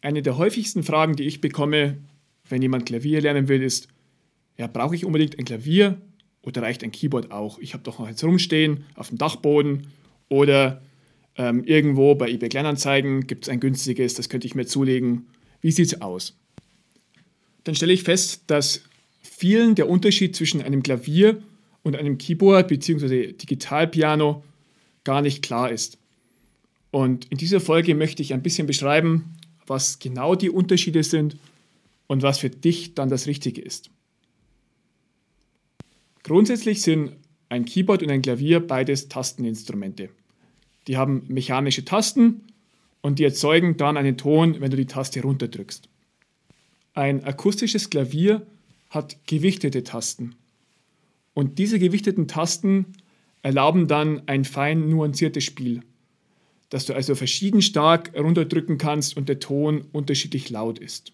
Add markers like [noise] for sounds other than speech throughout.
Eine der häufigsten Fragen, die ich bekomme, wenn jemand Klavier lernen will, ist, ja, brauche ich unbedingt ein Klavier oder reicht ein Keyboard auch? Ich habe doch noch eins rumstehen auf dem Dachboden oder ähm, irgendwo bei eBay Kleinanzeigen gibt es ein günstiges, das könnte ich mir zulegen. Wie sieht es aus? Dann stelle ich fest, dass vielen der Unterschied zwischen einem Klavier und einem Keyboard bzw. Digitalpiano gar nicht klar ist. Und in dieser Folge möchte ich ein bisschen beschreiben, was genau die Unterschiede sind und was für dich dann das Richtige ist. Grundsätzlich sind ein Keyboard und ein Klavier beides Tasteninstrumente. Die haben mechanische Tasten und die erzeugen dann einen Ton, wenn du die Taste runterdrückst. Ein akustisches Klavier hat gewichtete Tasten. Und diese gewichteten Tasten erlauben dann ein fein nuanciertes Spiel, dass du also verschieden stark runterdrücken kannst und der Ton unterschiedlich laut ist.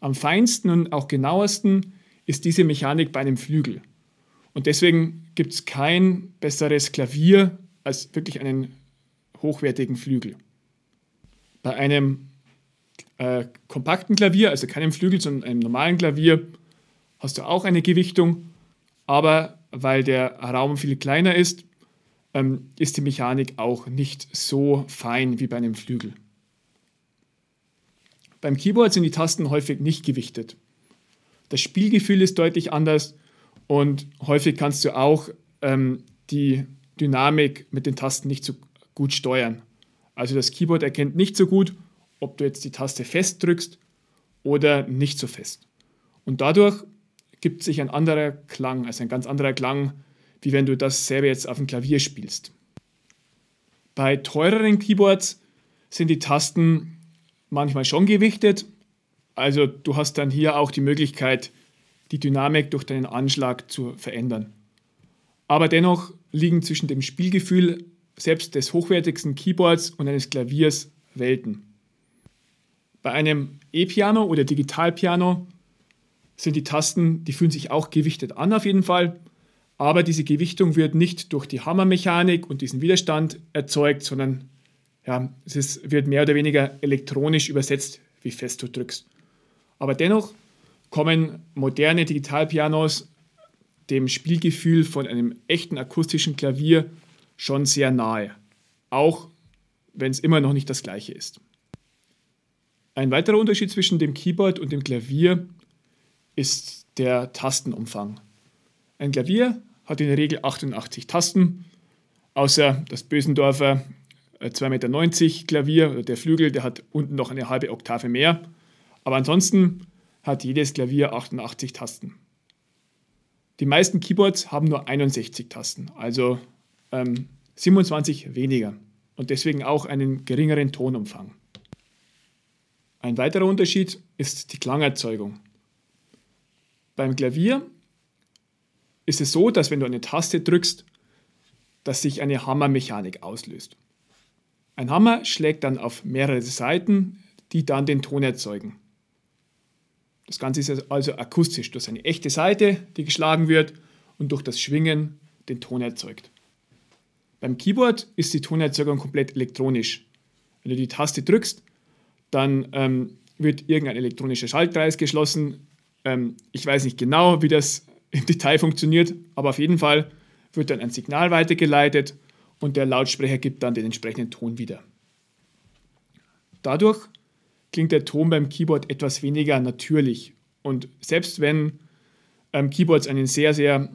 Am feinsten und auch genauesten ist diese Mechanik bei einem Flügel. Und deswegen gibt es kein besseres Klavier als wirklich einen hochwertigen Flügel. Bei einem äh, kompakten Klavier, also keinem Flügel, sondern einem normalen Klavier, hast du auch eine Gewichtung, aber weil der Raum viel kleiner ist, ähm, ist die Mechanik auch nicht so fein wie bei einem Flügel. Beim Keyboard sind die Tasten häufig nicht gewichtet. Das Spielgefühl ist deutlich anders und häufig kannst du auch ähm, die Dynamik mit den Tasten nicht so gut steuern. Also das Keyboard erkennt nicht so gut, ob du jetzt die Taste fest drückst oder nicht so fest. Und dadurch gibt sich ein anderer Klang, also ein ganz anderer Klang, wie wenn du das selber jetzt auf dem Klavier spielst. Bei teureren Keyboards sind die Tasten manchmal schon gewichtet. Also du hast dann hier auch die Möglichkeit, die Dynamik durch deinen Anschlag zu verändern. Aber dennoch liegen zwischen dem Spielgefühl selbst des hochwertigsten Keyboards und eines Klaviers Welten. Bei einem E-Piano oder Digitalpiano sind die Tasten, die fühlen sich auch gewichtet an auf jeden Fall, aber diese Gewichtung wird nicht durch die Hammermechanik und diesen Widerstand erzeugt, sondern ja, es ist, wird mehr oder weniger elektronisch übersetzt, wie fest du drückst. Aber dennoch kommen moderne Digitalpianos dem Spielgefühl von einem echten akustischen Klavier schon sehr nahe, auch wenn es immer noch nicht das gleiche ist. Ein weiterer Unterschied zwischen dem Keyboard und dem Klavier ist der Tastenumfang. Ein Klavier hat in der Regel 88 Tasten, außer das Bösendorfer 2,90 Meter Klavier, der Flügel, der hat unten noch eine halbe Oktave mehr. Aber ansonsten hat jedes Klavier 88 Tasten. Die meisten Keyboards haben nur 61 Tasten, also ähm, 27 weniger und deswegen auch einen geringeren Tonumfang. Ein weiterer Unterschied ist die Klangerzeugung. Beim Klavier ist es so, dass wenn du eine Taste drückst, dass sich eine Hammermechanik auslöst. Ein Hammer schlägt dann auf mehrere Seiten, die dann den Ton erzeugen. Das Ganze ist also akustisch. Du hast eine echte Seite, die geschlagen wird und durch das Schwingen den Ton erzeugt. Beim Keyboard ist die Tonerzeugung komplett elektronisch. Wenn du die Taste drückst, dann ähm, wird irgendein elektronischer Schaltkreis geschlossen. Ähm, ich weiß nicht genau, wie das im Detail funktioniert, aber auf jeden Fall wird dann ein Signal weitergeleitet und der Lautsprecher gibt dann den entsprechenden Ton wieder. Dadurch klingt der Ton beim Keyboard etwas weniger natürlich. Und selbst wenn ähm, Keyboards einen sehr, sehr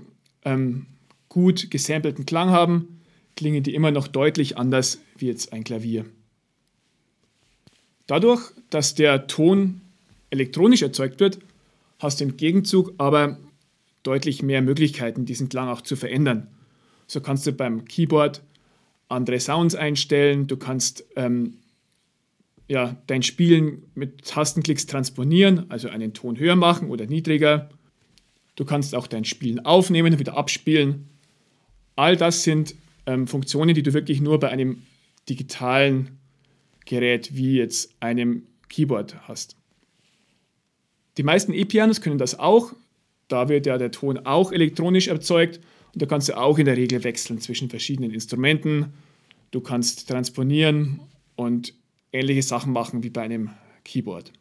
ähm, gut gesampelten Klang haben, klingen die immer noch deutlich anders wie jetzt ein Klavier. Dadurch, dass der Ton elektronisch erzeugt wird, hast du im Gegenzug aber deutlich mehr Möglichkeiten, diesen Klang auch zu verändern. So kannst du beim Keyboard andere Sounds einstellen, du kannst ähm, ja, dein Spielen mit Tastenklicks transponieren, also einen Ton höher machen oder niedriger. Du kannst auch dein Spielen aufnehmen wieder abspielen. All das sind ähm, Funktionen, die du wirklich nur bei einem digitalen Gerät wie jetzt einem Keyboard hast. Die meisten E-Pianos können das auch. Da wird ja der Ton auch elektronisch erzeugt und da kannst du auch in der Regel wechseln zwischen verschiedenen Instrumenten. Du kannst transponieren und ähnliche Sachen machen wie bei einem Keyboard.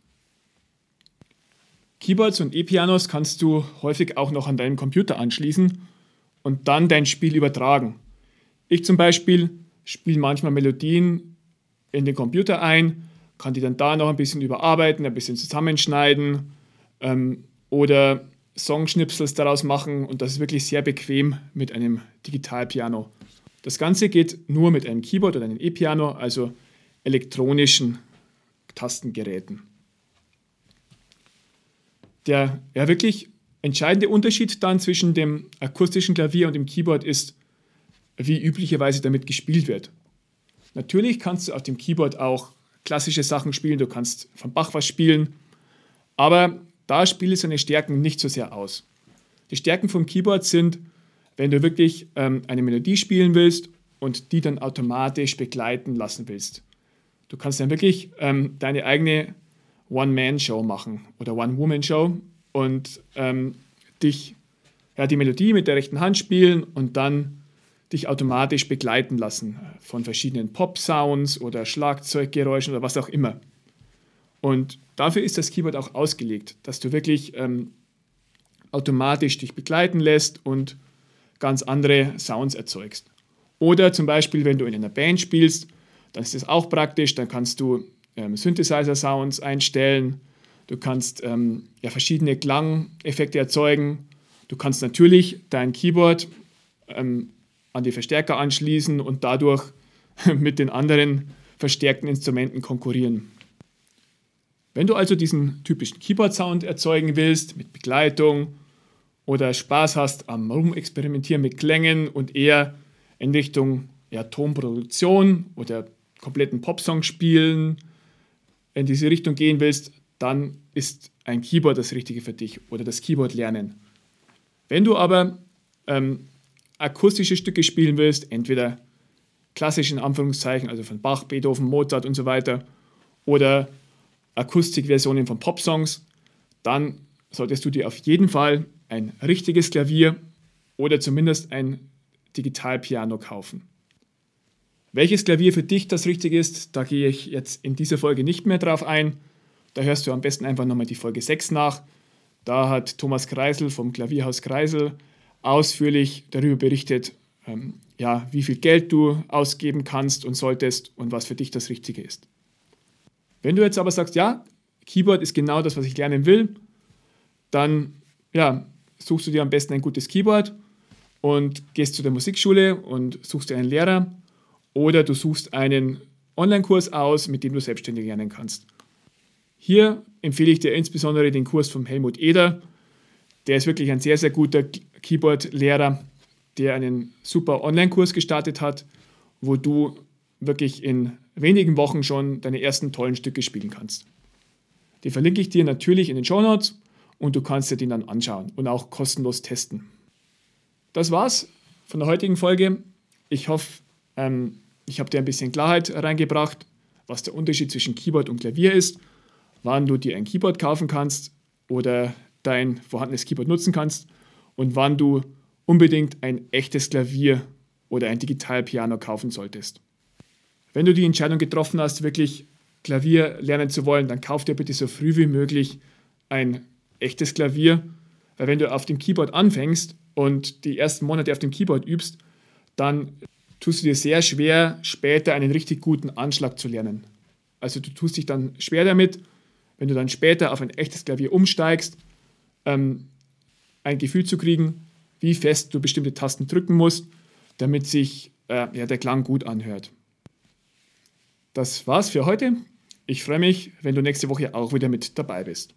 Keyboards und E-Pianos kannst du häufig auch noch an deinem Computer anschließen und dann dein Spiel übertragen. Ich zum Beispiel spiele manchmal Melodien in den Computer ein, kann die dann da noch ein bisschen überarbeiten, ein bisschen zusammenschneiden ähm, oder Songschnipsels daraus machen und das ist wirklich sehr bequem mit einem Digitalpiano. Das Ganze geht nur mit einem Keyboard oder einem E-Piano, also elektronischen Tastengeräten. Der ja wirklich entscheidende Unterschied dann zwischen dem akustischen Klavier und dem Keyboard ist, wie üblicherweise damit gespielt wird. Natürlich kannst du auf dem Keyboard auch klassische Sachen spielen, du kannst von Bach was spielen, aber da spielt seine Stärken nicht so sehr aus. Die Stärken vom Keyboard sind, wenn du wirklich ähm, eine Melodie spielen willst und die dann automatisch begleiten lassen willst. Du kannst dann wirklich ähm, deine eigene One-Man-Show machen oder One-Woman-Show und ähm, dich ja, die Melodie mit der rechten Hand spielen und dann dich automatisch begleiten lassen von verschiedenen Pop-Sounds oder Schlagzeuggeräuschen oder was auch immer. Und dafür ist das Keyboard auch ausgelegt, dass du wirklich ähm, automatisch dich begleiten lässt und ganz andere Sounds erzeugst. Oder zum Beispiel, wenn du in einer Band spielst, dann ist das auch praktisch, dann kannst du ähm, Synthesizer-Sounds einstellen, du kannst ähm, ja, verschiedene Klangeffekte erzeugen, du kannst natürlich dein Keyboard ähm, an die Verstärker anschließen und dadurch [laughs] mit den anderen verstärkten Instrumenten konkurrieren. Wenn du also diesen typischen Keyboard-Sound erzeugen willst, mit Begleitung oder Spaß hast am Rumexperimentieren mit Klängen und eher in Richtung ja, Tonproduktion oder kompletten Popsong spielen, in diese Richtung gehen willst, dann ist ein Keyboard das Richtige für dich oder das Keyboard lernen. Wenn du aber ähm, akustische Stücke spielen willst, entweder klassisch in Anführungszeichen, also von Bach, Beethoven, Mozart und so weiter, oder Akustikversionen von Popsongs, dann solltest du dir auf jeden Fall ein richtiges Klavier oder zumindest ein Digitalpiano kaufen. Welches Klavier für dich das richtige ist, da gehe ich jetzt in dieser Folge nicht mehr drauf ein. Da hörst du am besten einfach nochmal die Folge 6 nach. Da hat Thomas Kreisel vom Klavierhaus Kreisel ausführlich darüber berichtet, ähm, ja, wie viel Geld du ausgeben kannst und solltest und was für dich das Richtige ist. Wenn du jetzt aber sagst, ja, Keyboard ist genau das, was ich lernen will, dann ja, suchst du dir am besten ein gutes Keyboard und gehst zu der Musikschule und suchst dir einen Lehrer oder du suchst einen Online-Kurs aus, mit dem du selbstständig lernen kannst. Hier empfehle ich dir insbesondere den Kurs von Helmut Eder. Der ist wirklich ein sehr, sehr guter Keyboard-Lehrer, der einen super Online-Kurs gestartet hat, wo du wirklich in wenigen Wochen schon deine ersten tollen Stücke spielen kannst. Die verlinke ich dir natürlich in den Show Notes und du kannst dir den dann anschauen und auch kostenlos testen. Das war's von der heutigen Folge. Ich hoffe, ähm, ich habe dir ein bisschen Klarheit reingebracht, was der Unterschied zwischen Keyboard und Klavier ist, wann du dir ein Keyboard kaufen kannst oder dein vorhandenes Keyboard nutzen kannst und wann du unbedingt ein echtes Klavier oder ein Digitalpiano kaufen solltest. Wenn du die Entscheidung getroffen hast, wirklich Klavier lernen zu wollen, dann kauf dir bitte so früh wie möglich ein echtes Klavier, weil wenn du auf dem Keyboard anfängst und die ersten Monate auf dem Keyboard übst, dann tust du dir sehr schwer, später einen richtig guten Anschlag zu lernen. Also du tust dich dann schwer damit, wenn du dann später auf ein echtes Klavier umsteigst, ähm, ein Gefühl zu kriegen, wie fest du bestimmte Tasten drücken musst, damit sich äh, ja, der Klang gut anhört. Das war's für heute. Ich freue mich, wenn du nächste Woche auch wieder mit dabei bist.